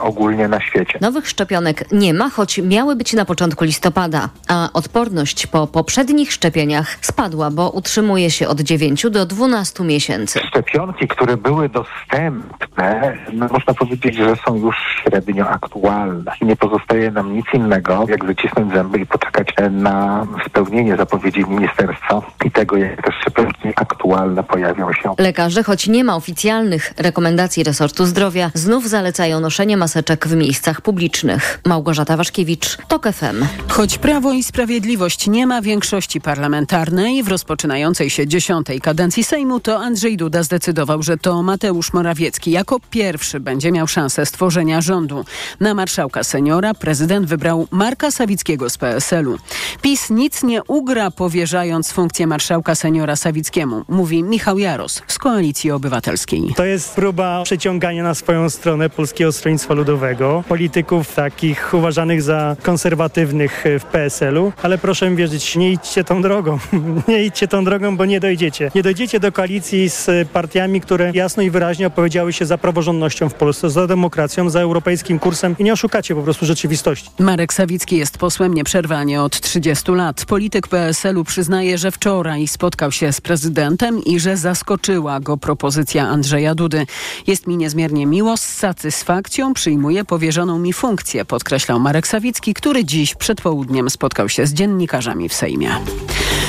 ogólnie na świecie. Nowych szczepionek nie ma, choć miały być na początku listopada, a odporność po poprzednich szczepieniach spadła, bo utrzymuje się od 9 do 12 miesięcy. Szczepionki, które były dostępne, no można powiedzieć, że są już średnio aktualne. Nie pozostaje nam nic innego, jak wycisnąć zęby i poczekać na spełnienie zapowiedzi ministerstwa i tego, jak te szczepionki aktualne pojawią się. Lekarze, choć nie ma oficjalnych rekomendacji resortu zdrowia, znów zalecają noszenie maseczek w miejscach publicznych. Małgorzata Waszkiewicz, TOK FM. Choć Prawo i Sprawiedliwość nie ma większości parlamentarnej w rozpoczynającej się dziesiątej kadencji Sejmu, to Andrzej Duda zdecydował, że to Mateusz Morawiecki jako pierwszy będzie miał szansę stworzenia rządu. Na marszałka seniora prezydent wybrał Marka Sawickiego z PSL-u. PiS nic nie ugra, powierzając funkcję marszałka seniora Sawickiemu, mówi Michał Jaros z Koalicji Obywatelskiej. To jest próba przeciągania na swoją stronę Polskiego Stronnictwa Ludowego, polityków takich uważanych za konserwatywnych w PSL-u, ale proszę mi wierzyć, nie idźcie tą drogą. nie idźcie tą drogą, bo nie dojdziecie. Nie dojdziecie do koalicji z partiami, które jasno i wyraźnie opowiedziały się za praworządnością w Polsce, za demokracją, za europejskim kursem i nie oszukacie po prostu rzeczywistości. Marek Sawicki jest posłem nieprzerwanie od 30 lat. Polityk PSL-u przyznaje, że wczoraj spotkał się z prezydentem i że zaskoczyła go propozycja Andrzeja Dudy. Jest mi niezmiernie miło, z satysfakcją przyjmuję powierzoną mi funkcję, podkreślał Marek Sawicki, który dziś przed południem spotkał się z dziennikarzami w Sejmie.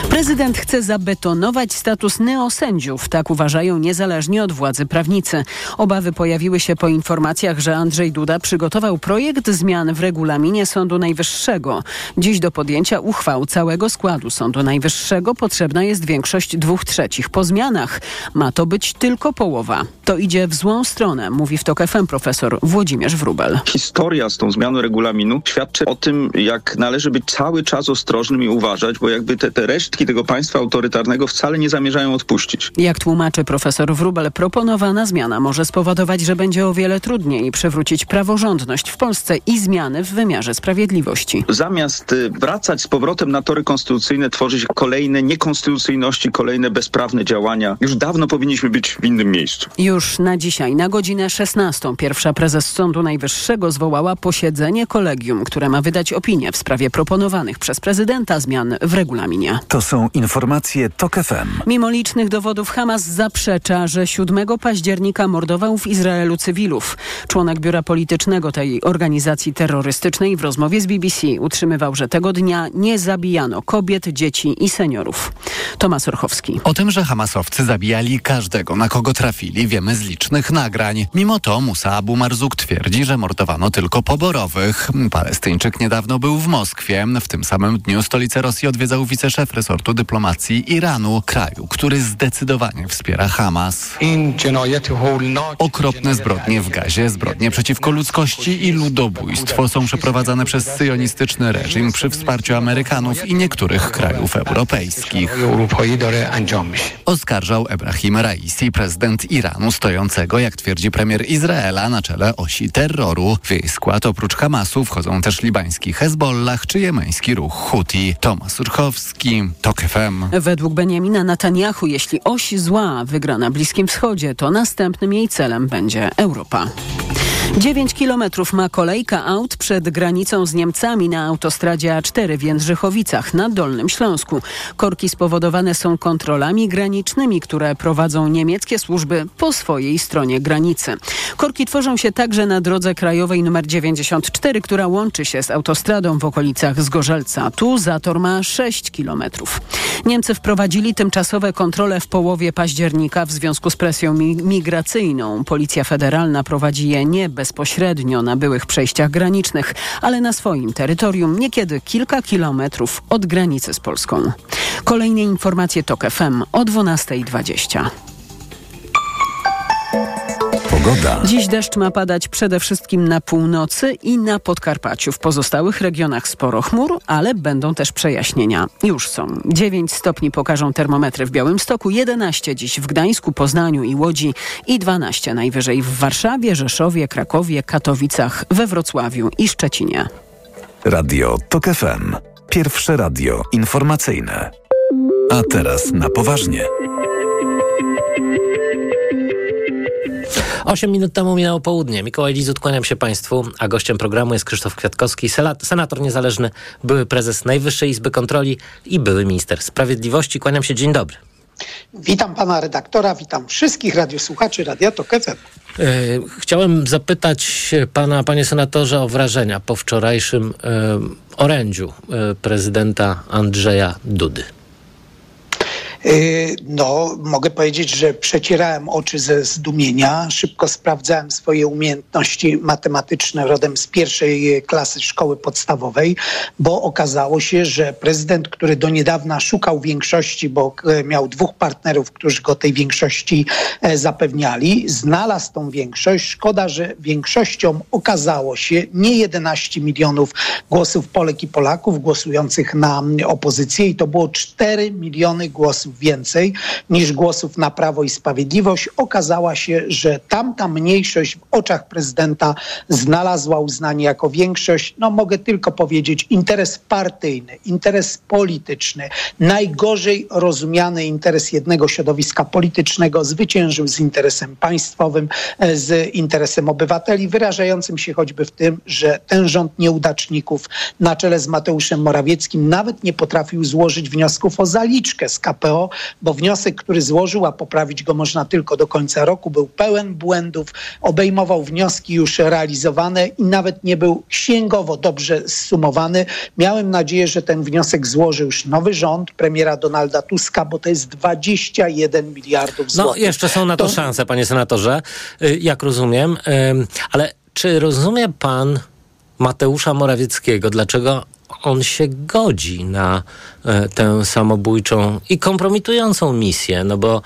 Prezydent chce zabetonować status neosędziów, tak uważają niezależnie od władzy prawnicy. Obawy pojawiły się po informacjach, że Andrzej Duda przygotował projekt zmian w regulaminie Sądu Najwyższego. Dziś do podjęcia uchwał całego składu Sądu Najwyższego potrzebna jest większość dwóch trzecich. Po zmianach ma to być tylko połowa. To idzie w złą stronę, mówi w TOK FM profesor Włodzimierz Wrubel. Historia z tą zmianą regulaminu świadczy o tym, jak należy być cały czas ostrożnym i uważać, bo jakby te, te resztki tego państwa autorytarnego wcale nie zamierzają odpuścić. Jak tłumaczy profesor Wrubel, proponowana zmiana może spowodować, że będzie o wiele trudniej przywrócić praworządność w Polsce i zmiany w wymiarze sprawiedliwości. Zamiast y, wracać z powrotem na tory konstytucyjne, tworzyć kolejne niekonstytucyjności, kolejne bezprawne działania, już dawno powinniśmy być w innym miejscu. Już na dzisiaj, na godzinę 16, pierwsza prezes Sądu Najwyższego zwołała posiedzenie kolegium, które ma wydać opinię w sprawie proponowanych przez prezydenta zmian w regulaminie. To są informacje TOK FM. Mimo licznych dowodów Hamas zaprzecza, że 7 października mordował w Izraelu cywilów. Członek biura politycznego tej organizacji terrorystycznej w rozmowie z BBC utrzymywał, że tego dnia nie zabijano kobiet, dzieci i seniorów. Tomasz Orchowski. O tym, że Hamasowcy zabijali każdego, na kogo trafili, wiemy z licznych nagrań. Mimo to Musa Abu Marzuk twierdzi, że mordowano tylko poborowych. Palestyńczyk niedawno był w Moskwie. W tym samym dniu stolicę Rosji odwiedzał wiceszef resortu dyplomacji Iranu, kraju, który zdecydowanie wspiera Hamas. Okropne zbrodnie w gazie, zbrodnie przeciwko ludzkości i ludobójstwo są przeprowadzane przez syjonistyczny reżim przy wsparciu Amerykanów i niektórych krajów europejskich. Oskarżał Ebrahim Raisi, prezydent Iranu, stojącego, jak twierdzi premier Izraela, na czele osi terroru. W jej skład oprócz Hamasu wchodzą też libański Hezbollah czy jemeński ruch Houthi. Tomasz Urchowski, TOK FM. Według Benjamina Netanyahu, jeśli oś zła wygra na Bliskim Wschodzie, to następnym jej celem będzie Europa. 9 kilometrów ma kolejka aut przed granicą z Niemcami na autostradzie A4 w Jędrzychowicach na Dolnym Śląsku. Korki spowodowane są kontrolami granicznymi, które prowadzą niemieckie służby po swojej stronie granicy. Korki tworzą się także na drodze krajowej nr 94, która łączy się z autostradą w okolicach Zgorzelca. Tu zator ma 6 kilometrów. Niemcy wprowadzili tymczasowe kontrole w połowie października w związku z presją migracyjną. Policja federalna prowadzi je nie bezpośrednio na byłych przejściach granicznych, ale na swoim terytorium, niekiedy kilka kilometrów od granicy z Polską. Kolejne informacje TOK FM o 12.20. Pogoda. Dziś deszcz ma padać przede wszystkim na północy i na Podkarpaciu. W pozostałych regionach sporo chmur, ale będą też przejaśnienia. Już są. 9 stopni pokażą termometry w Białymstoku, 11 dziś w Gdańsku, Poznaniu i Łodzi i 12 najwyżej w Warszawie, Rzeszowie, Krakowie, Katowicach, we Wrocławiu i Szczecinie. Radio TOK FM. Pierwsze radio informacyjne. A teraz na poważnie. 8 minut temu minęło południe. Mikołaj Lizut, kłaniam się Państwu, a gościem programu jest Krzysztof Kwiatkowski, senator niezależny, były prezes Najwyższej Izby Kontroli i były minister sprawiedliwości. Kłaniam się, dzień dobry. Witam pana redaktora, witam wszystkich radiosłuchaczy Radia Tok FM. E, chciałem zapytać pana, panie senatorze, o wrażenia po wczorajszym e, orędziu e, prezydenta Andrzeja Dudy. Y, no, mogę powiedzieć, że przecierałem oczy ze zdumienia. Szybko sprawdzałem swoje umiejętności matematyczne rodem z pierwszej klasy szkoły podstawowej, bo okazało się, że prezydent, który do niedawna szukał większości, bo e, miał dwóch partnerów, którzy go tej większości e, zapewniali, znalazł tą większość. Szkoda, że większością okazało się nie 11 milionów głosów Polek i Polaków głosujących na opozycję i to było 4 miliony głosów głosów więcej niż głosów na Prawo i Sprawiedliwość. Okazała się, że tamta mniejszość w oczach prezydenta znalazła uznanie jako większość. No mogę tylko powiedzieć interes partyjny, interes polityczny, najgorzej rozumiany interes jednego środowiska politycznego zwyciężył z interesem państwowym, e, z interesem obywateli, wyrażającym się choćby w tym, że ten rząd nieudaczników na czele z Mateuszem Morawieckim nawet nie potrafił złożyć wniosków o zaliczkę z KPO bo wniosek, który złożył, a poprawić go można tylko do końca roku, był pełen błędów, obejmował wnioski już realizowane i nawet nie był księgowo dobrze zsumowany. Miałem nadzieję, że ten wniosek złoży już nowy rząd premiera Donalda Tuska, bo to jest 21 miliardów no, złotych. No jeszcze są na to, to... szanse, panie senatorze, y, jak rozumiem, ale czy rozumie pan Mateusza Morawieckiego, dlaczego on się godzi na e, tę samobójczą i kompromitującą misję, no bo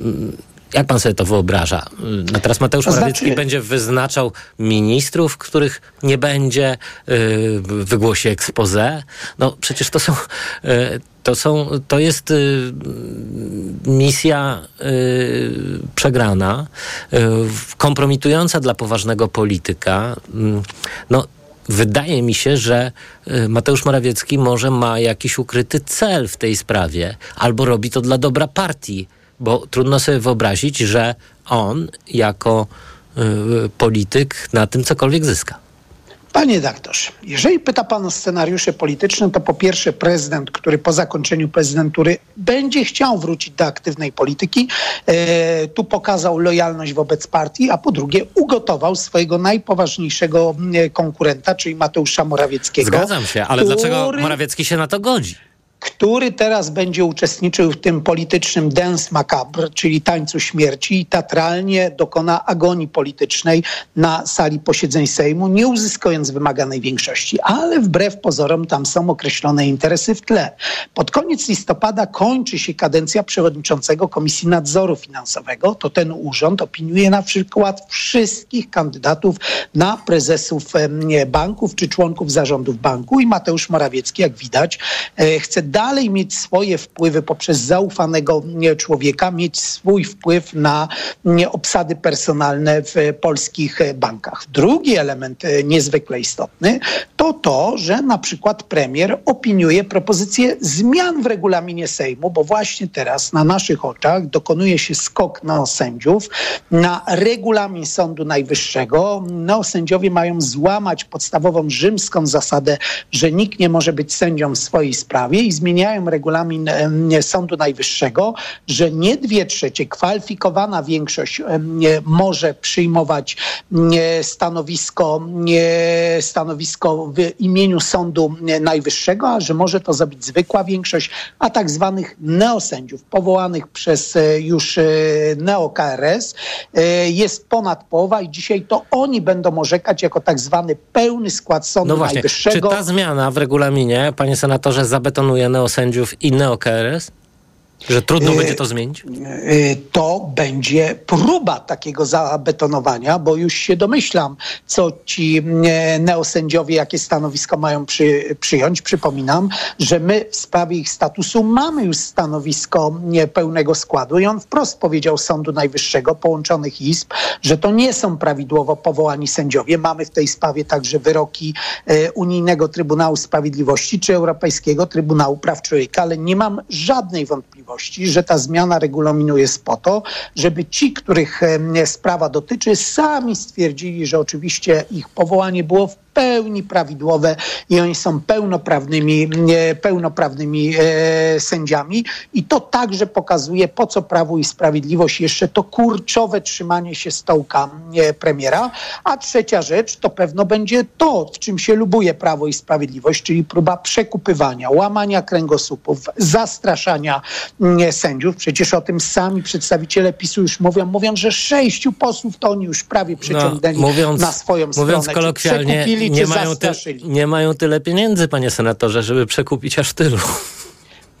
mm, jak pan sobie to wyobraża? No teraz Mateusz to Morawiecki znaczy... będzie wyznaczał ministrów, których nie będzie, yy, wygłosi expose. No przecież to są, yy, to są, to jest yy, misja przegrana, kompromitująca dla poważnego polityka. Mm, no wydaje mi się, że y, Mateusz Morawiecki może ma jakiś ukryty cel w tej sprawie, albo robi to dla dobra partii, bo trudno sobie wyobrazić, że on jako y, polityk na tym cokolwiek zyska. Panie doktorze, jeżeli pyta pan o scenariusze polityczne, to po pierwsze prezydent, który po zakończeniu prezydentury będzie chciał wrócić do aktywnej polityki, e, tu pokazał lojalność wobec partii, a po drugie ugotował swojego najpoważniejszego e, konkurenta, czyli Mateusza Morawieckiego. Zgadzam się, ale który... dlaczego Morawiecki się na to godzi? Który teraz będzie uczestniczył w tym politycznym dance macabre, czyli tańcu śmierci i teatralnie dokona agonii politycznej na sali posiedzeń Sejmu, nie uzyskując wymaganej większości. Ale wbrew pozorom tam są określone interesy w tle. Pod koniec listopada kończy się kadencja przewodniczącego Komisji Nadzoru Finansowego. To ten urząd opiniuje na przykład wszystkich kandydatów na prezesów banków czy członków zarządów banku i Mateusz Morawiecki, jak widać, e, chce dalej mieć swoje wpływy poprzez zaufanego człowieka, mieć swój wpływ na obsady personalne w polskich bankach. Drugi element e, niezwykle istotny to to, że na przykład premier opiniuje propozycję zmian w regulaminie Sejmu, bo właśnie teraz na naszych oczach dokonuje się skok na sędziów, na regulamin Sądu Najwyższego. No, sędziowie mają złamać podstawową rzymską zasadę, że nikt nie może być sędzią w swojej sprawie i zmieniają regulamin Sądu Najwyższego, że nie dwie trzecie, kwalifikowana większość może przyjmować stanowisko, stanowisko w imieniu Sądu Najwyższego, a że może to zrobić zwykła większość, a tak zwanych neosędziów powołanych przez e, już e, neo-KRS e, jest ponad połowa i dzisiaj to oni będą orzekać jako tak zwany pełny skład Sądu no właśnie, Najwyższego. Czy ta zmiana w regulaminie, panie senatorze, zabetonuje neosędziów i neo-KRS? Że trudno będzie to zmienić? To będzie próba takiego zabetonowania, bo już się domyślam, co ci neosędziowie, jakie stanowisko mają przy, przyjąć. Przypominam, że my w sprawie ich statusu mamy już stanowisko pełnego składu i on wprost powiedział Sądu Najwyższego, połączonych izb, że to nie są prawidłowo powołani sędziowie. Mamy w tej sprawie także wyroki Unijnego Trybunału Sprawiedliwości czy Europejskiego Trybunału Praw Człowieka, ale nie mam żadnej wątpliwości, Że ta zmiana regulaminu jest po to, żeby ci, których sprawa dotyczy, sami stwierdzili, że oczywiście ich powołanie było w pełni prawidłowe i oni są pełnoprawnymi, pełnoprawnymi e, sędziami. I to także pokazuje, po co Prawo i Sprawiedliwość jeszcze to kurczowe trzymanie się stołka e, premiera. A trzecia rzecz to pewno będzie to, w czym się lubuje Prawo i Sprawiedliwość, czyli próba przekupywania, łamania kręgosłupów, zastraszania e, sędziów. Przecież o tym sami przedstawiciele PiSu już mówią, mówiąc, że sześciu posłów to oni już prawie przeciągnęli no, mówiąc, na swoją stronę. Mówiąc nie mają, ty, nie mają tyle pieniędzy, panie senatorze, żeby przekupić aż tylu.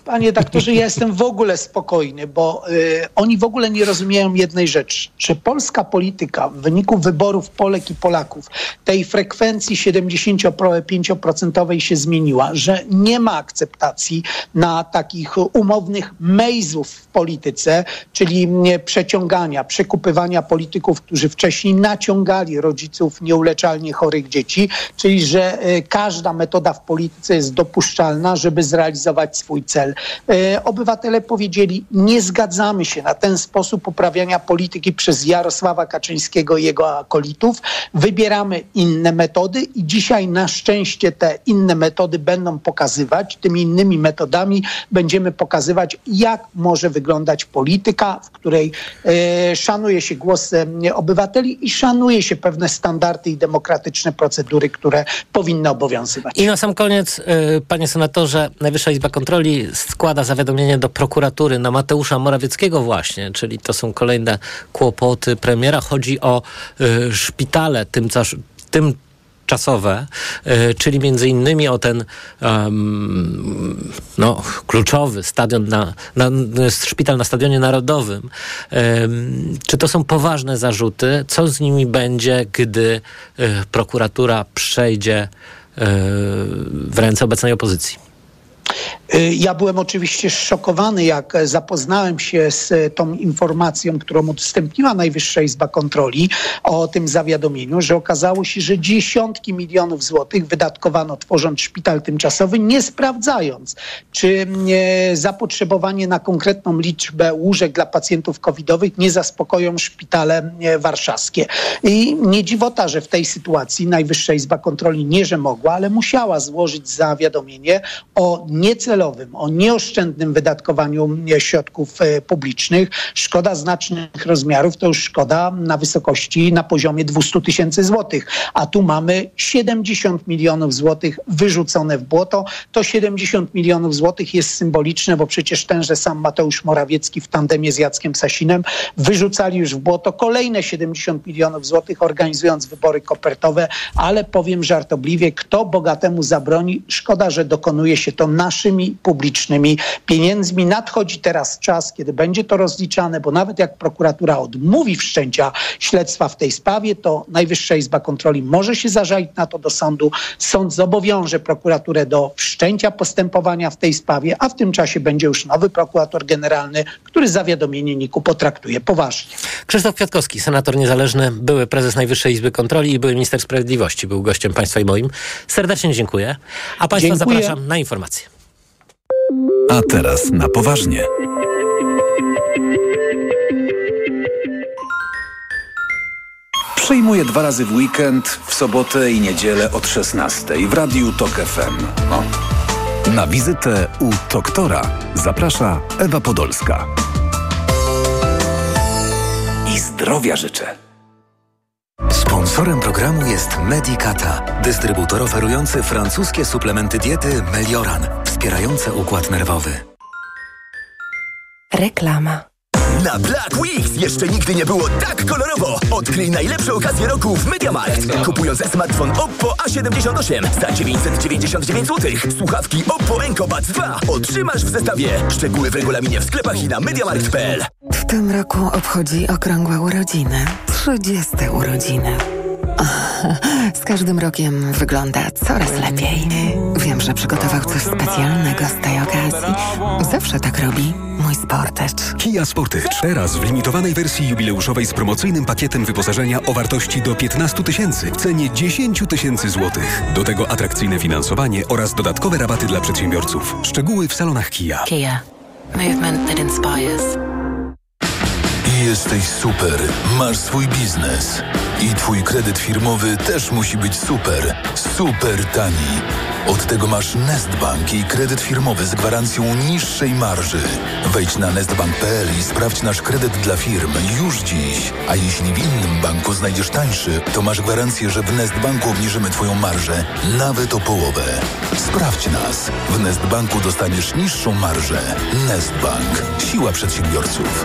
Panie doktorze, ja jestem w ogóle spokojny, bo y, oni w ogóle nie rozumieją jednej rzeczy. Czy polska polityka w wyniku wyborów Polek i Polaków tej frekwencji 75% się zmieniła, że nie ma akceptacji na takich umownych mejzów w polityce, czyli przeciągania, przekupywania polityków, którzy wcześniej naciągali rodziców nieuleczalnie chorych dzieci, czyli że y, każda metoda w polityce jest dopuszczalna, żeby zrealizować swój cel. E, obywatele powiedzieli, nie zgadzamy się na ten sposób uprawiania polityki przez Jarosława Kaczyńskiego i jego akolitów. Wybieramy inne metody i dzisiaj na szczęście te inne metody będą pokazywać, tymi innymi metodami będziemy pokazywać, jak może wyglądać polityka, w której e, szanuje się głos e, obywateli i szanuje się pewne standardy i demokratyczne procedury, które powinny obowiązywać. I na sam koniec, panie senatorze, Najwyższa Izba Kontroli składa zawiadomienie do prokuratury na Mateusza Morawieckiego właśnie, czyli to są kolejne kłopoty premiera. Chodzi o y, szpitale tymczas, tym czasowe, y, czyli między innymi o ten um, no, kluczowy stadion na, na, szpital na Stadionie Narodowym. Um, czy to są poważne zarzuty? Co z nimi będzie, gdy y, prokuratura przejdzie y, w ręce obecnej opozycji? Y, ja byłem oczywiście szokowany, jak zapoznałem się z y, tą informacją, którą udostępniła Najwyższa Izba Kontroli o tym zawiadomieniu, że okazało się, że dziesiątki milionów złotych wydatkowano tworząc szpital tymczasowy, nie sprawdzając, czy zapotrzebowanie na konkretną liczbę łóżek dla pacjentów covidowych nie zaspokoją szpitale warszawskie. I nie dziwota, że w tej sytuacji Najwyższa Izba Kontroli nie, że mogła, ale musiała złożyć zawiadomienie o niecelowym, o nieoszczędnym wydatkowaniu środków e, publicznych. Szkoda znacznych rozmiarów to już szkoda na wysokości, na poziomie 200 tysięcy złotych, a tu mamy 70 milionów złotych wyrzucone w błoto. To 70 milionów złotych jest symboliczne, bo przecież tenże sam Mateusz Morawiecki w tandemie z Jackiem Sasinem wyrzucali już w błoto kolejne 70 milionów złotych, organizując wybory kopertowe, ale powiem żartobliwie, kto bogatemu zabroni, szkoda, że dokonuje się to naszymi publicznymi pieniędzmi. Nadchodzi teraz czas, kiedy będzie to rozliczane, bo nawet jak prokuratura odmówi wszczęcia śledztwa w tej sprawie, to Najwyższa Izba Kontroli może się zażalić na to do sądu. Sąd zobowiąże prokuraturę do wszczęcia postępowania w tej sprawie, a w tym czasie będzie już nowy prokurator generalny, który zawiadomienie NIK-u potraktuje poważnie. Krzysztof Kwiatkowski, senator niezależny, były prezes Najwyższej Izby Kontroli i były minister sprawiedliwości, był gościem państwa i moim. Serdecznie dziękuję. A państwa dziękuję. zapraszam na informacje. A teraz na poważnie. Przyjmuję dwa razy w weekend, w sobotę i niedzielę od 16 w Radiu TOK FM. Na wizytę u doktora zaprasza Ewa Podolska. I zdrowia życzę. Sponsorem programu jest Medicata, dystrybutor oferujący francuskie suplementy diety Melioran, wspierające układ nerwowy. Reklama. Na Black Weeks jeszcze nigdy nie było tak kolorowo. Odkryj najlepsze okazje roku w MediaMarkt. Kupując smartfon Oppo A78 za 999 zł, słuchawki Oppo Encobat 2 otrzymasz w zestawie. Szczegóły w regulaminie w sklepach i na MediaMarkt.pl. W tym roku obchodzi okrągłe urodziny. 30 urodziny. Z każdym rokiem wygląda coraz lepiej. Wiem, że przygotował coś specjalnego z tej okazji. Zawsze tak robi mój Sportage. Kia Sportage. Teraz w limitowanej wersji jubileuszowej z promocyjnym pakietem wyposażenia o wartości do 15 tysięcy w cenie 10 tysięcy złotych. Do tego atrakcyjne finansowanie oraz dodatkowe rabaty dla przedsiębiorców. Szczegóły w salonach Kia. Kia. Movement that inspires. Jesteś super, masz swój biznes. I twój kredyt firmowy też musi być super, super tani. Od tego masz Nestbank i kredyt firmowy z gwarancją niższej marży. Wejdź na nestbank.pl i sprawdź nasz kredyt dla firm już dziś. A jeśli w innym banku znajdziesz tańszy, to masz gwarancję, że w Nestbanku obniżymy twoją marżę nawet o połowę. Sprawdź nas. W Nestbanku dostaniesz niższą marżę. Nestbank. Siła przedsiębiorców.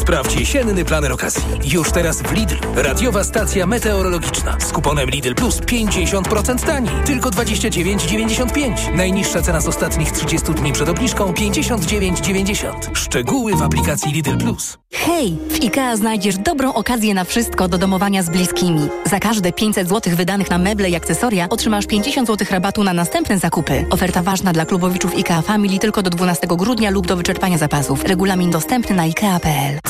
Sprawdź jesienny planer okazji. Już teraz w Lidl. Radiowa stacja meteorologiczna. Z kuponem Lidl Plus 50% taniej. Tylko 29,95. Najniższa cena z ostatnich 30 dni przed obniżką 59,90. Szczegóły w aplikacji Lidl Plus. Hej! W IKEA znajdziesz dobrą okazję na wszystko do domowania z bliskimi. Za każde 500 zł wydanych na meble i akcesoria otrzymasz 50 zł rabatu na następne zakupy. Oferta ważna dla klubowiczów IKEA Family tylko do 12 grudnia lub do wyczerpania zapasów. Regulamin dostępny na IKEA.pl.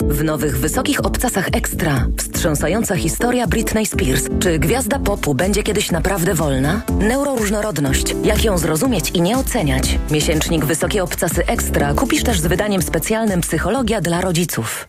W nowych wysokich obcasach ekstra wstrząsająca historia Britney Spears. Czy gwiazda popu będzie kiedyś naprawdę wolna? Neuroróżnorodność. Jak ją zrozumieć i nie oceniać? Miesięcznik Wysokie Obcasy Ekstra kupisz też z wydaniem specjalnym Psychologia dla rodziców.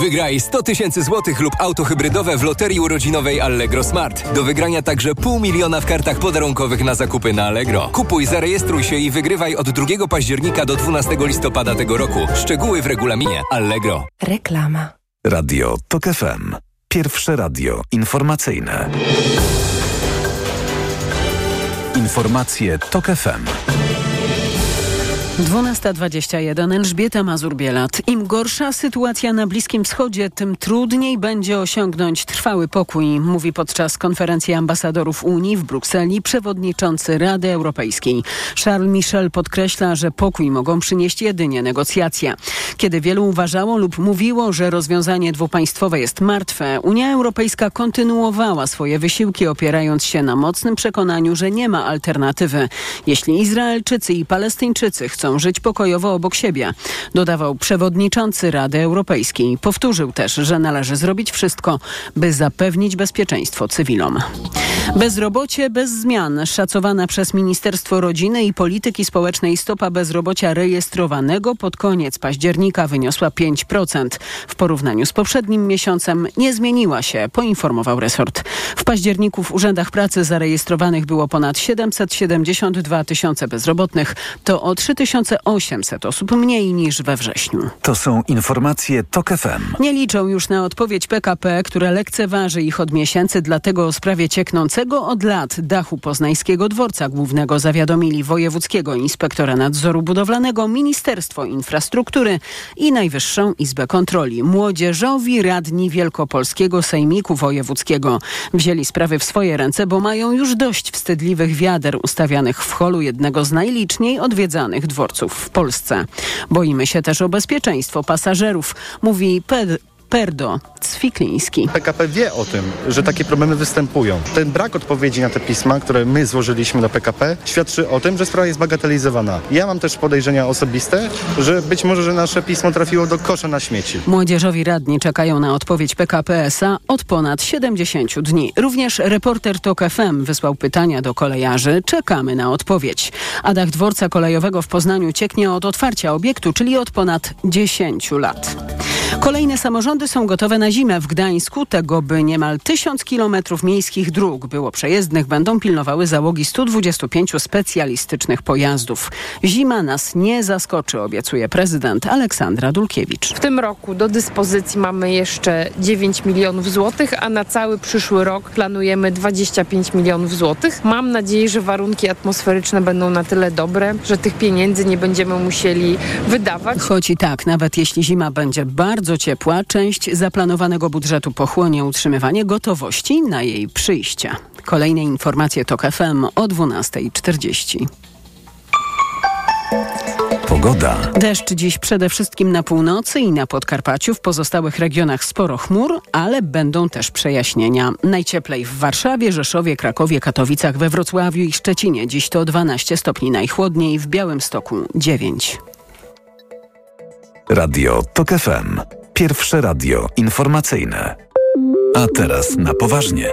Wygraj 100 tysięcy złotych lub auto hybrydowe w loterii urodzinowej Allegro Smart. Do wygrania także pół miliona w kartach podarunkowych na zakupy na Allegro. Kupuj, zarejestruj się i wygrywaj od 2 października do 12 listopada tego roku. Szczegóły w regulaminie Allegro. Reklama. Radio TOK FM. Pierwsze radio informacyjne. Informacje TOK FM. 12.21 Elżbieta Mazur-Bielat. Im gorsza sytuacja na Bliskim Wschodzie, tym trudniej będzie osiągnąć trwały pokój, mówi podczas konferencji ambasadorów Unii w Brukseli przewodniczący Rady Europejskiej. Charles Michel podkreśla, że pokój mogą przynieść jedynie negocjacje. Kiedy wielu uważało lub mówiło, że rozwiązanie dwupaństwowe jest martwe, Unia Europejska kontynuowała swoje wysiłki opierając się na mocnym przekonaniu, że nie ma alternatywy. Jeśli Izraelczycy i Palestyńczycy chcą żyć pokojowo obok siebie, dodawał przewodniczący Rady Europejskiej. Powtórzył też, że należy zrobić wszystko, by zapewnić bezpieczeństwo cywilom. Bezrobocie bez zmian. Szacowana przez Ministerstwo Rodziny i Polityki Społecznej stopa bezrobocia rejestrowanego pod koniec października wyniosła 5%. W porównaniu z poprzednim miesiącem nie zmieniła się, poinformował resort. W październiku w urzędach pracy zarejestrowanych było ponad 772 tysiące bezrobotnych. To o 3800 osób mniej niż we wrześniu. To są informacje TOK FM. Nie liczą już na odpowiedź PKP, które lekceważy ich od miesięcy, dlatego o sprawie cieknącego od lat dachu poznańskiego dworca głównego zawiadomili wojewódzkiego inspektora nadzoru budowlanego, Ministerstwo Infrastruktury i Najwyższą Izbę Kontroli. Młodzieżowi radni Wielkopolskiego Sejmiku Wojewódzkiego wzięli sprawy w swoje ręce, bo mają już dość wstydliwych wiader ustawianych w holu jednego z najliczniej odwiedzanych dworców w Polsce. Boimy się też o bezpieczeństwo pasażerów, mówi Perdo Cwikliński. PKP wie o tym, że takie problemy występują. Ten brak odpowiedzi na te pisma, które my złożyliśmy do PKP, świadczy o tym, że sprawa jest bagatelizowana. Ja mam też podejrzenia osobiste, że być może, że nasze pismo trafiło do kosza na śmieci. Młodzieżowi radni czekają na odpowiedź PKP SA od ponad 70 dni. Również reporter TOK FM wysłał pytania do kolejarzy. Czekamy na odpowiedź. A dach dworca kolejowego w Poznaniu cieknie od otwarcia obiektu, czyli od ponad 10 lat. Kolejne samorządy są gotowe na zimę w Gdańsku. Tego, by niemal tysiąc kilometrów miejskich dróg było przejezdnych, będą pilnowały załogi 125 specjalistycznych pojazdów. Zima nas nie zaskoczy, obiecuje prezydent Aleksandra Dulkiewicz. W tym roku do dyspozycji mamy jeszcze 9 milionów złotych, a na cały przyszły rok planujemy 25 milionów złotych. Mam nadzieję, że warunki atmosferyczne będą na tyle dobre, że tych pieniędzy nie będziemy musieli wydawać. Choć i tak, nawet jeśli zima będzie bardzo ciepła, część zaplanowanego budżetu pochłonie utrzymywanie gotowości na jej przyjście. Kolejne informacje TOK FM o 12.40. Pogoda. Deszcz dziś przede wszystkim na północy i na Podkarpaciu. W pozostałych regionach sporo chmur, ale będą też przejaśnienia. Najcieplej w Warszawie, Rzeszowie, Krakowie, Katowicach, we Wrocławiu i Szczecinie. Dziś to 12 stopni najchłodniej, w Białymstoku 9. Radio TOK FM. Pierwsze radio informacyjne. A teraz na poważnie.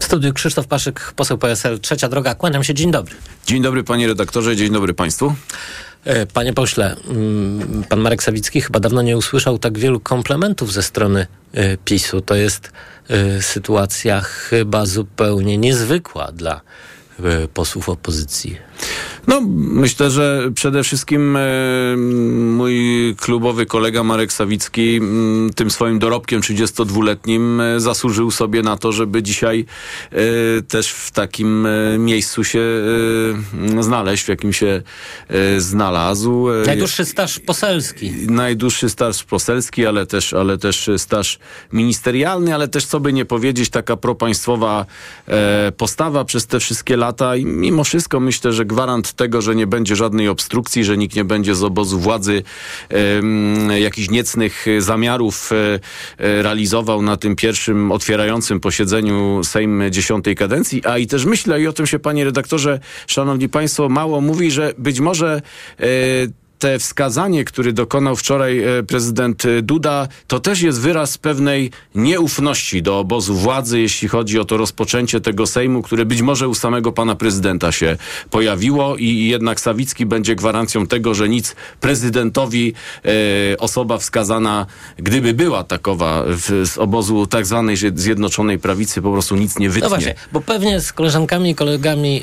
W studiu Krzysztof Paszyk, poseł PSL, Trzecia Droga. Kłaniam się, dzień dobry. Dzień dobry panie redaktorze, dzień dobry państwu. E, Panie pośle, mm, pan Marek Sawicki chyba dawno nie usłyszał tak wielu komplementów ze strony e, PiSu. To jest e, sytuacja chyba zupełnie niezwykła dla posłów opozycji. No, myślę, że przede wszystkim e, mój klubowy kolega Marek Sawicki m, tym swoim dorobkiem 32-letnim e, zasłużył sobie na to, żeby dzisiaj e, też w takim miejscu się znaleźć, w jakim się znalazł. Najdłuższy staż poselski. najdłuższy staż poselski, ale też, ale też staż ministerialny, ale też co by nie powiedzieć, taka propaństwowa postawa przez te wszystkie lata i mimo wszystko myślę, że gwarant tego, że nie będzie żadnej obstrukcji, że nikt nie będzie z obozu władzy em, jakichś niecnych zamiarów e, e, realizował na tym pierwszym otwierającym posiedzeniu Sejm dziesiątej kadencji, a i też myślę i o tym się panie redaktorze, szanowni państwo, mało mówi, że być może e, te wskazanie, który dokonał wczoraj e, prezydent e, Duda, to też jest wyraz pewnej nieufności do obozu władzy, jeśli chodzi o to rozpoczęcie tego Sejmu, które być może u samego pana prezydenta się pojawiło i jednak Sawicki będzie gwarancją tego, że nic prezydentowi e, osoba wskazana, gdyby była takowa z obozu tak zwanej Zjednoczonej Prawicy, po prostu nic nie wytnie. No właśnie, bo pewnie z koleżankami i kolegami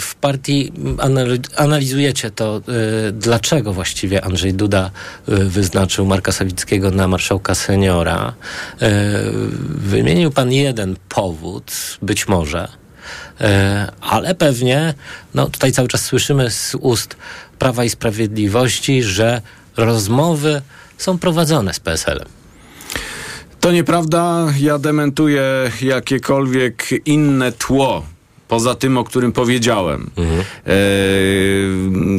w partii anali- analizujecie to, y, dlaczego właściwie Andrzej Duda y, wyznaczył Marka Sawickiego na marszałka seniora. Y, Wymienił pan jeden powód, być może, y, ale pewnie, no tutaj cały czas słyszymy z ust Prawa i Sprawiedliwości, że rozmowy są prowadzone z PSL-em. To nieprawda. Ja dementuję jakiekolwiek inne tło. Poza tym, o którym powiedziałem, e,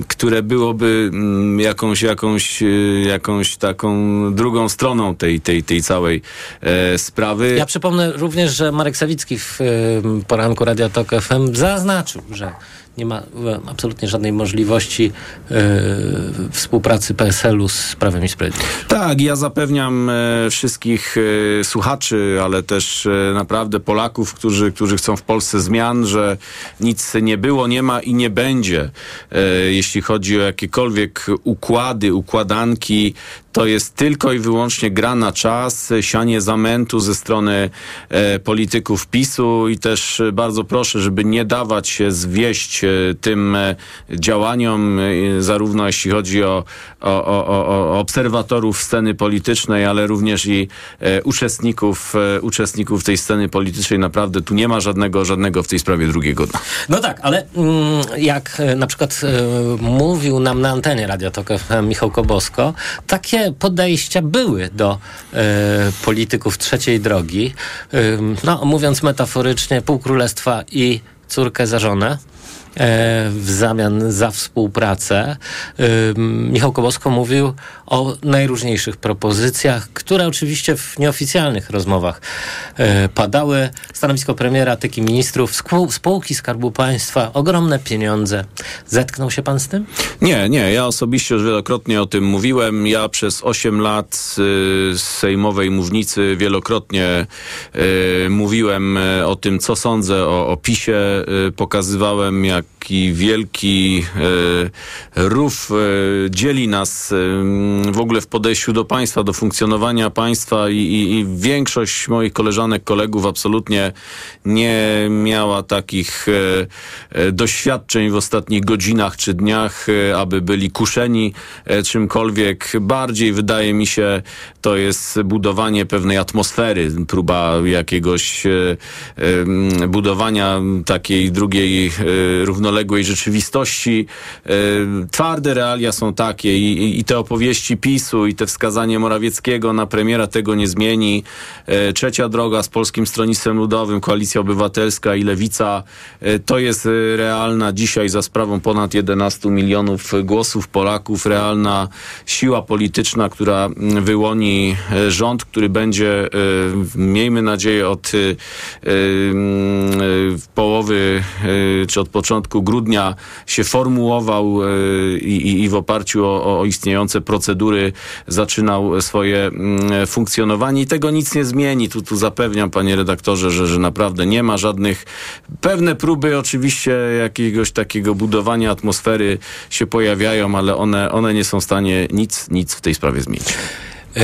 które byłoby mm, jakąś, jakąś, e, jakąś taką drugą stroną tej, tej, tej całej e, sprawy. Ja przypomnę również, że Marek Sawicki w y, poranku Radia Tok FM zaznaczył, że nie ma absolutnie żadnej możliwości y, współpracy PSL-u z Prawem i Sprawiedliwością. Tak, ja zapewniam e, wszystkich e, słuchaczy, ale też naprawdę Polaków, którzy, którzy chcą w Polsce zmian, że nic nie było, nie ma i nie będzie. Jeśli chodzi o jakiekolwiek układy, układanki, to jest tylko i wyłącznie gra na czas, sianie zamętu ze strony e, polityków PiSu i też bardzo proszę, żeby nie dawać się zwieść e, tym e, działaniom, e, zarówno jeśli chodzi o, o, o, o, obserwatorów sceny politycznej, ale również i e, uczestników, e, uczestników tej sceny politycznej. Naprawdę tu nie ma żadnego, żadnego w tej sprawie drugiego dna. No tak, ale mm, jak na przykład mówił nam na antenie Radio Tok Michał Kobosko, takie podejścia były do e, polityków trzeciej drogi. E, no, mówiąc metaforycznie, pół królestwa i córkę za żonę. W zamian za współpracę. Michał Kobosko mówił o najróżniejszych propozycjach, które oczywiście w nieoficjalnych rozmowach padały. Stanowisko premiera, tyki ministrów, spółki Skarbu Państwa, ogromne pieniądze. Zetknął się pan z tym? Nie, nie. Ja osobiście już wielokrotnie o tym mówiłem. Ja przez 8 lat z sejmowej mównicy wielokrotnie mówiłem o tym, co sądzę o, o PiSie. Pokazywałem, jaki wielki rów dzieli nas w ogóle w podejściu do państwa, do funkcjonowania państwa i, i, i większość moich koleżanek, kolegów absolutnie nie miała takich doświadczeń w ostatnich godzinach czy dniach, aby byli kuszeni czymkolwiek. Bardziej wydaje mi się, to jest budowanie pewnej atmosfery, próba jakiegoś budowania takiej drugiej równoległej rzeczywistości. Twarde realia są takie i, i te opowieści PiSu i te wskazanie Morawieckiego na premiera tego nie zmieni. Trzecia droga z Polskim Stronnictwem Ludowym, Koalicja Obywatelska i Lewica to jest realna dzisiaj za sprawą ponad 11 milionów głosów Polaków, realna siła polityczna, która wyłoni rząd, który będzie, miejmy nadzieję, od połowy czy od początku grudnia się formułował i, i w oparciu o, o istniejące procedury zaczynał swoje funkcjonowanie i tego nic nie zmieni. Tu, tu zapewniam, panie redaktorze, że, że naprawdę nie ma żadnych pewne próby oczywiście jakiegoś takiego budowania atmosfery się pojawiają, ale one, one nie są w stanie nic, nic w tej sprawie zmienić.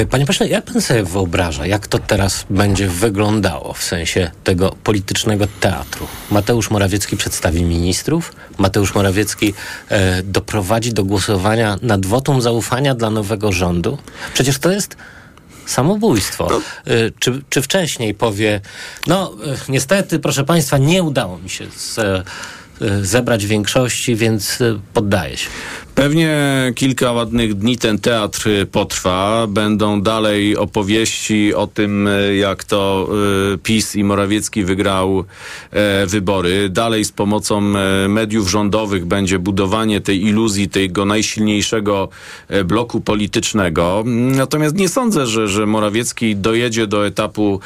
Panie pośle, jak pan sobie wyobraża, jak to teraz będzie wyglądało w sensie tego politycznego teatru? Mateusz Morawiecki przedstawi ministrów, Mateusz Morawiecki e, doprowadzi do głosowania nad wotum zaufania dla nowego rządu. Przecież to jest samobójstwo. No. E, czy, czy wcześniej powie, no e, niestety, proszę państwa, nie udało mi się z, e, zebrać większości, więc poddaję się. Pewnie kilka ładnych dni ten teatr potrwa. Będą dalej opowieści o tym, jak to PiS i Morawiecki wygrał wybory. Dalej z pomocą mediów rządowych będzie budowanie tej iluzji, tego najsilniejszego bloku politycznego. Natomiast nie sądzę, że, że Morawiecki dojedzie do etapu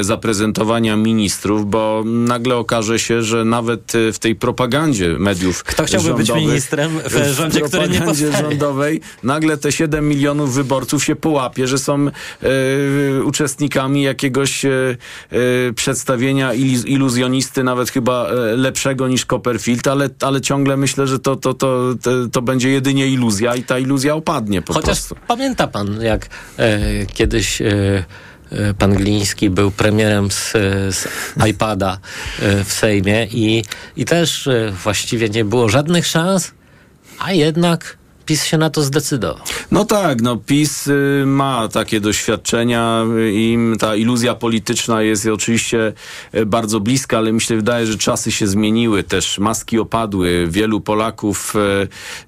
zaprezentowania ministrów, bo nagle okaże się, że nawet w tej propagandzie mediów Kto chciałby rządowych, być ministrem w rządzie, który nie powstaje. rządowej nagle te 7 milionów wyborców się połapie, że są e, uczestnikami jakiegoś e, przedstawienia il, iluzjonisty, nawet chyba lepszego niż Copperfield, ale, ale ciągle myślę, że to, to, to, to, to będzie jedynie iluzja i ta iluzja opadnie po Chociaż prostu. pamięta pan, jak e, kiedyś pan Gliński był premierem z, z iPada e, w Sejmie i, i też e, właściwie nie było żadnych szans, a jednak PiS się na to zdecydował. No tak, no PiS y, ma takie doświadczenia y, i ta iluzja polityczna jest oczywiście y, bardzo bliska, ale mi się wydaje, że czasy się zmieniły, też maski opadły. Wielu Polaków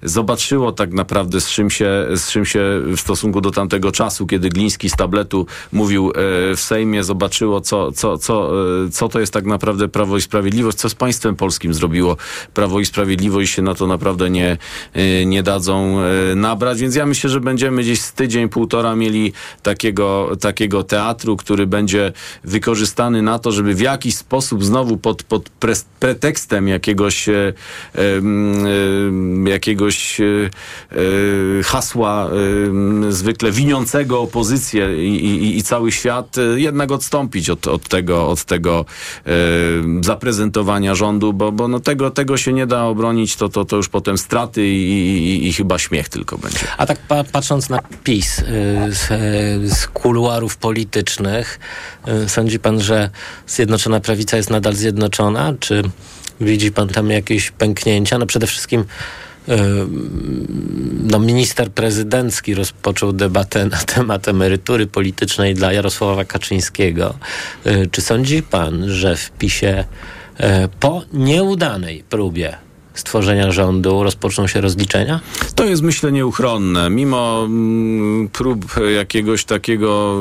zobaczyło tak naprawdę z czym, się, z czym się w stosunku do tamtego czasu, kiedy Gliński z tabletu mówił w Sejmie, zobaczyło co, co, co, co to jest tak naprawdę Prawo i Sprawiedliwość, co z państwem polskim zrobiło Prawo i Sprawiedliwość się na to naprawdę nie, nie dadzą e, nabrać, więc ja myślę, że będziemy gdzieś z tydzień, półtora mieli takiego, takiego teatru, który będzie wykorzystany na to, żeby w jakiś sposób znowu pod, pod pres, pretekstem jakiegoś e, e, jakiegoś e, e, hasła e, zwykle winiącego opozycję i, i, i cały świat jednak odstąpić od, od tego, od tego zaprezentowania rządu, bo, bo no tego, tego się nie da obronić, to, to, to już potem straty i, i, i chyba śmiech tylko będzie. A tak pa patrząc na PiS y, z, y, z kuluarów politycznych, y, sądzi pan, że Zjednoczona Prawica jest nadal zjednoczona? Czy widzi pan tam jakieś pęknięcia? No przede wszystkim y, no, minister prezydencki rozpoczął debatę na temat emerytury politycznej dla Jarosława Kaczyńskiego. Czy sądzi pan, że w PiSie po nieudanej próbie stworzenia rządu rozpoczną się rozliczenia? To jest myślę nieuchronne. Mimo mm, prób jakiegoś takiego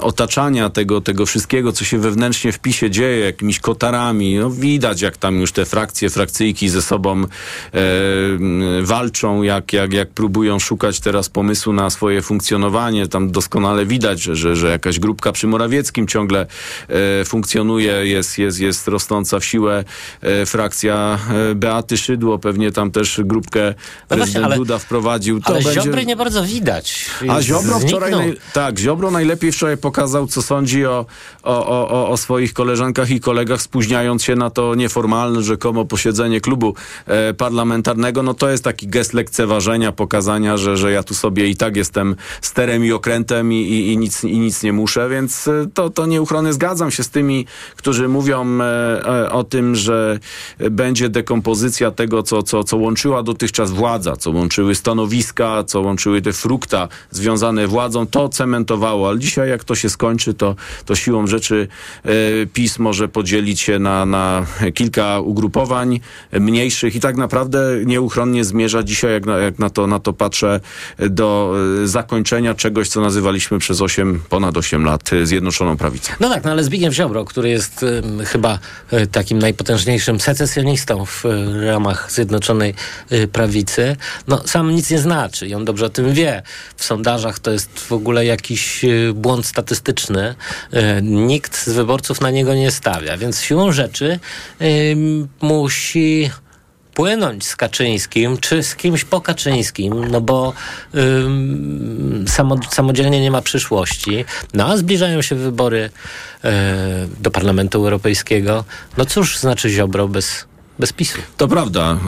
otaczania tego, tego wszystkiego, co się wewnętrznie w PiSie dzieje, jakimiś kotarami, no widać jak tam już te frakcje, frakcyjki ze sobą em, walczą, jak, jak, jak próbują szukać teraz pomysłu na swoje funkcjonowanie. Tam doskonale widać, że, że, że jakaś grupka przy Morawieckim ciągle e, funkcjonuje, jest, jest, jest rosnąca w siłę e, frakcja e, Beaty Szydło, pewnie tam też grupkę No właśnie, prezydent ale- Duda wprowadził. To Ale będzie... Ziobry nie bardzo widać. A Ziobro Zniknął. wczoraj, naj... tak, Ziobro najlepiej wczoraj pokazał, co sądzi o, o, o, o- swoich koleżankach i kolegach, spóźniając się na to nieformalne rzekomo posiedzenie klubu e, parlamentarnego. No to jest taki gest lekceważenia, pokazania, że, że ja tu sobie i tak jestem sterem i okrętem i, i, i, nic, i nic nie muszę, więc e, to, to nieuchronnie zgadzam się z tymi, którzy mówią e, e, o tym, że będzie dekompozycja tego, co, co, co łączyła dotychczas władza, co łączyły stanowiska, co łączyły te frukta związane władzą, to cementowało, ale dzisiaj jak to się skończy, to, to siłą rzeczy e, PiS może podzielić się na, na kilka ugrupowań mniejszych i tak naprawdę nieuchronnie zmierza dzisiaj, jak na, jak na, to, na to patrzę, do e, zakończenia czegoś, co nazywaliśmy przez 8, ponad 8 lat e, Zjednoczoną Prawicą. No tak, no ale Zbigniew Ziobro, który jest chyba takim najpotężniejszym secesjonistą w e, ramach Zjednoczonej e, Prawicy, no sam nic nie znaczy i on dobrze o tym wie. W sondażach to jest w ogóle jakiś e, błąd statystyczny. Nikt z wyborców na niego nie stawia, więc siłą rzeczy musi płynąć z Kaczyńskim, czy z kimś po Kaczyńskim, no bo ym, samo, samodzielnie nie ma przyszłości. No a zbliżają się wybory e, do Parlamentu Europejskiego. No cóż znaczy Ziobro bez, bez PiSu? To prawda.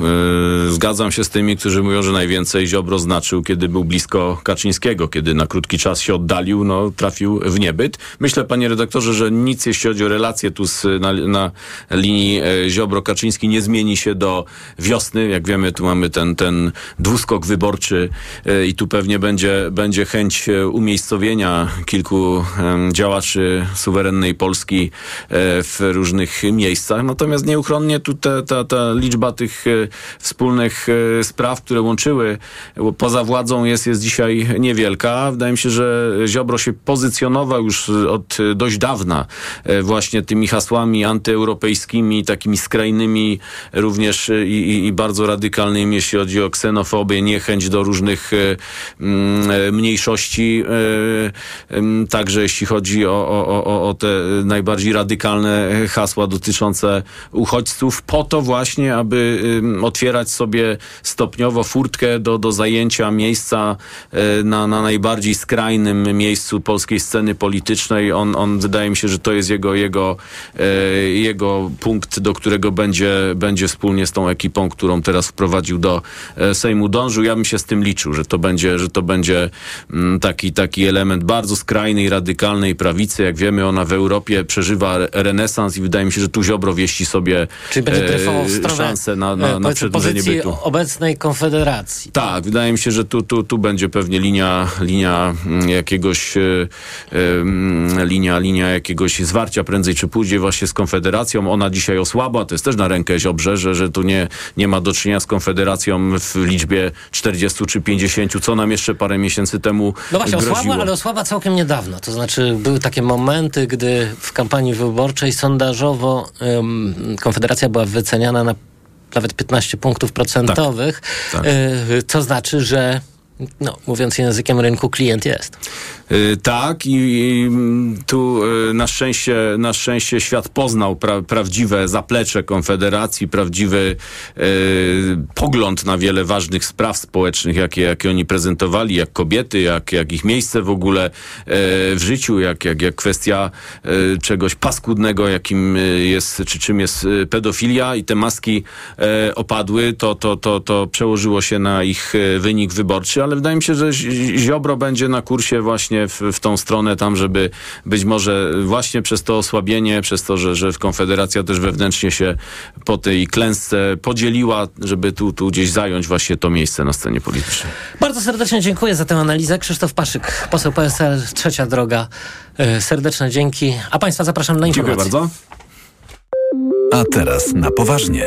Yy, zgadzam się z tymi, którzy mówią, że najwięcej Ziobro znaczył, kiedy był blisko Kaczyńskiego, kiedy na krótki czas się oddalił, no, trafił w niebyt. Myślę, panie redaktorze, że nic, jeśli chodzi o relacje tu z, na, na linii e, Ziobro-Kaczyński, nie zmieni się do wiosny. Jak wiemy, tu mamy ten, ten dwuskok wyborczy e, i tu pewnie będzie, będzie chęć e, umiejscowienia kilku działaczy suwerennej Polski w różnych miejscach. Natomiast nieuchronnie tu te, ta, ta liczba tych e, wspólnych e, spraw, które łączyły poza władzą jest, jest dzisiaj niewielka. Wydaje mi się, że Ziobro się pozycjonował już od dość dawna e, właśnie tymi hasłami antyeuropejskimi, takimi skrajnymi również i, i, bardzo radykalnymi, jeśli chodzi o ksenofobię, niechęć do różnych mm, mniejszości, także jeśli chodzi o, o, o, o te najbardziej radykalne hasła dotyczące uchodźców, po to właśnie, aby ym, otwierać sobie stopniowo furtkę do, do zajęcia miejsca e, na, na najbardziej skrajnym miejscu polskiej sceny politycznej. On, on wydaje mi się, że to jest jego, jego, e, jego punkt, do którego będzie, będzie wspólnie z tą ekipą, którą teraz wprowadził do e, Sejmu dążył. Ja bym się z tym liczył, że to będzie, że to będzie mm, taki, taki element bardzo skrajnej, radykalnej prawicy. Jak wiemy, ona w Europie przeżywa re- renesans i wydaje mi się, że tu Ziobro wieści sobie Czyli będzie e, w stronę szansę na, e, na, na powiedzmy, przedłużenie bytu. obecnej Konfederacji. Tak, wydaje mi się, że tu, tu, tu będzie pewnie linia, linia mm, jakiegoś e, em, linia, linia jakiegoś zwarcia prędzej czy później właśnie z Konfederacją. Ona dzisiaj osłabła, to jest też na rękę Ziobrze, że, że tu nie, nie ma do czynienia z Konfederacją w liczbie 40 czy 50, co nam jeszcze parę miesięcy temu No właśnie, groziło. osłabła, ale osłabła całkiem niedawno. To znaczy, były takie momenty, gdy w kampanii wyborczej sondażowo Konfederacja była wyceniana na nawet 15 punktów procentowych. Tak. E, to znaczy, że no, mówiąc językiem rynku, klient jest. Y, Tak, i, i mm, tu y, na szczęście, na szczęście świat poznał pra, prawdziwe zaplecze Konfederacji, prawdziwy y, pogląd na wiele ważnych spraw społecznych, jakie, jakie oni prezentowali, jak kobiety, jak, jak ich miejsce w ogóle w życiu, jak, jak, jak kwestia czegoś paskudnego, jakim jest, czy czym jest pedofilia i te maski opadły, to, to, to, to przełożyło się na ich wynik wyborczy, ale wydaje mi się, że Zi- Ziobro będzie na kursie właśnie w, w tą stronę tam, żeby być może właśnie przez to osłabienie, przez to, że, że Konfederacja też wewnętrznie się po tej klęsce podzieliła, żeby tu, tu gdzieś zająć właśnie to miejsce na scenie politycznej. Bardzo serdecznie dziękuję za tę analizę. Krzysztof Paszyk, poseł PSL, Trzecia Droga. E, Serdeczne dzięki. A Państwa zapraszam na Dziękuję informacje. bardzo. A teraz na poważnie.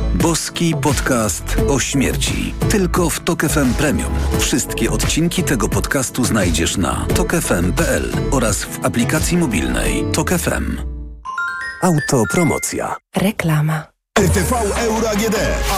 Boski podcast o śmierci. Tylko w Tok FM Premium. Wszystkie odcinki tego podcastu znajdziesz na tokefm.pl oraz w aplikacji mobilnej Tok FM. Autopromocja. Reklama. RTV Euro AGD,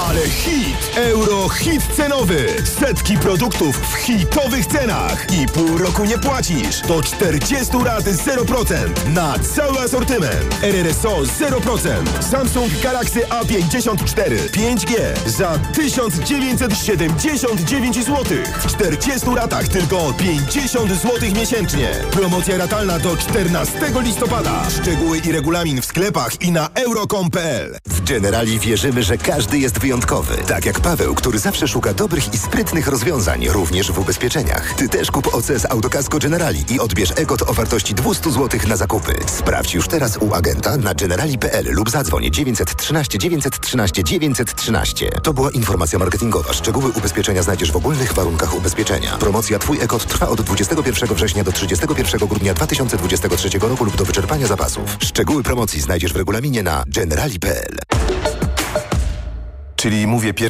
ale hit! Euro hit cenowy! Setki produktów w hitowych cenach i pół roku nie płacisz. Do 40 rat 0% na cały asortyment. RRSO 0%. Samsung Galaxy A54 5G za 1979 zł. W 40 ratach tylko 50 zł miesięcznie. Promocja ratalna do 14 listopada. Szczegóły i regulamin w sklepach i na euro.com.pl. W Generali wierzymy, że każdy jest wyjątkowy. Tak jak Paweł, który zawsze szuka dobrych i sprytnych rozwiązań, również w ubezpieczeniach. Ty też kup OC z Autokasko Generali i odbierz EGOT o wartości 200 zł na zakupy. Sprawdź już teraz u agenta na generali.pl lub zadzwoń 913 913 913. To była informacja marketingowa. Szczegóły ubezpieczenia znajdziesz w ogólnych warunkach ubezpieczenia. Promocja Twój EGOT trwa od 21 września do 31 grudnia 2023 roku lub do wyczerpania zapasów. Szczegóły promocji znajdziesz w regulaminie na generali.pl. Czyli mówię pierwszy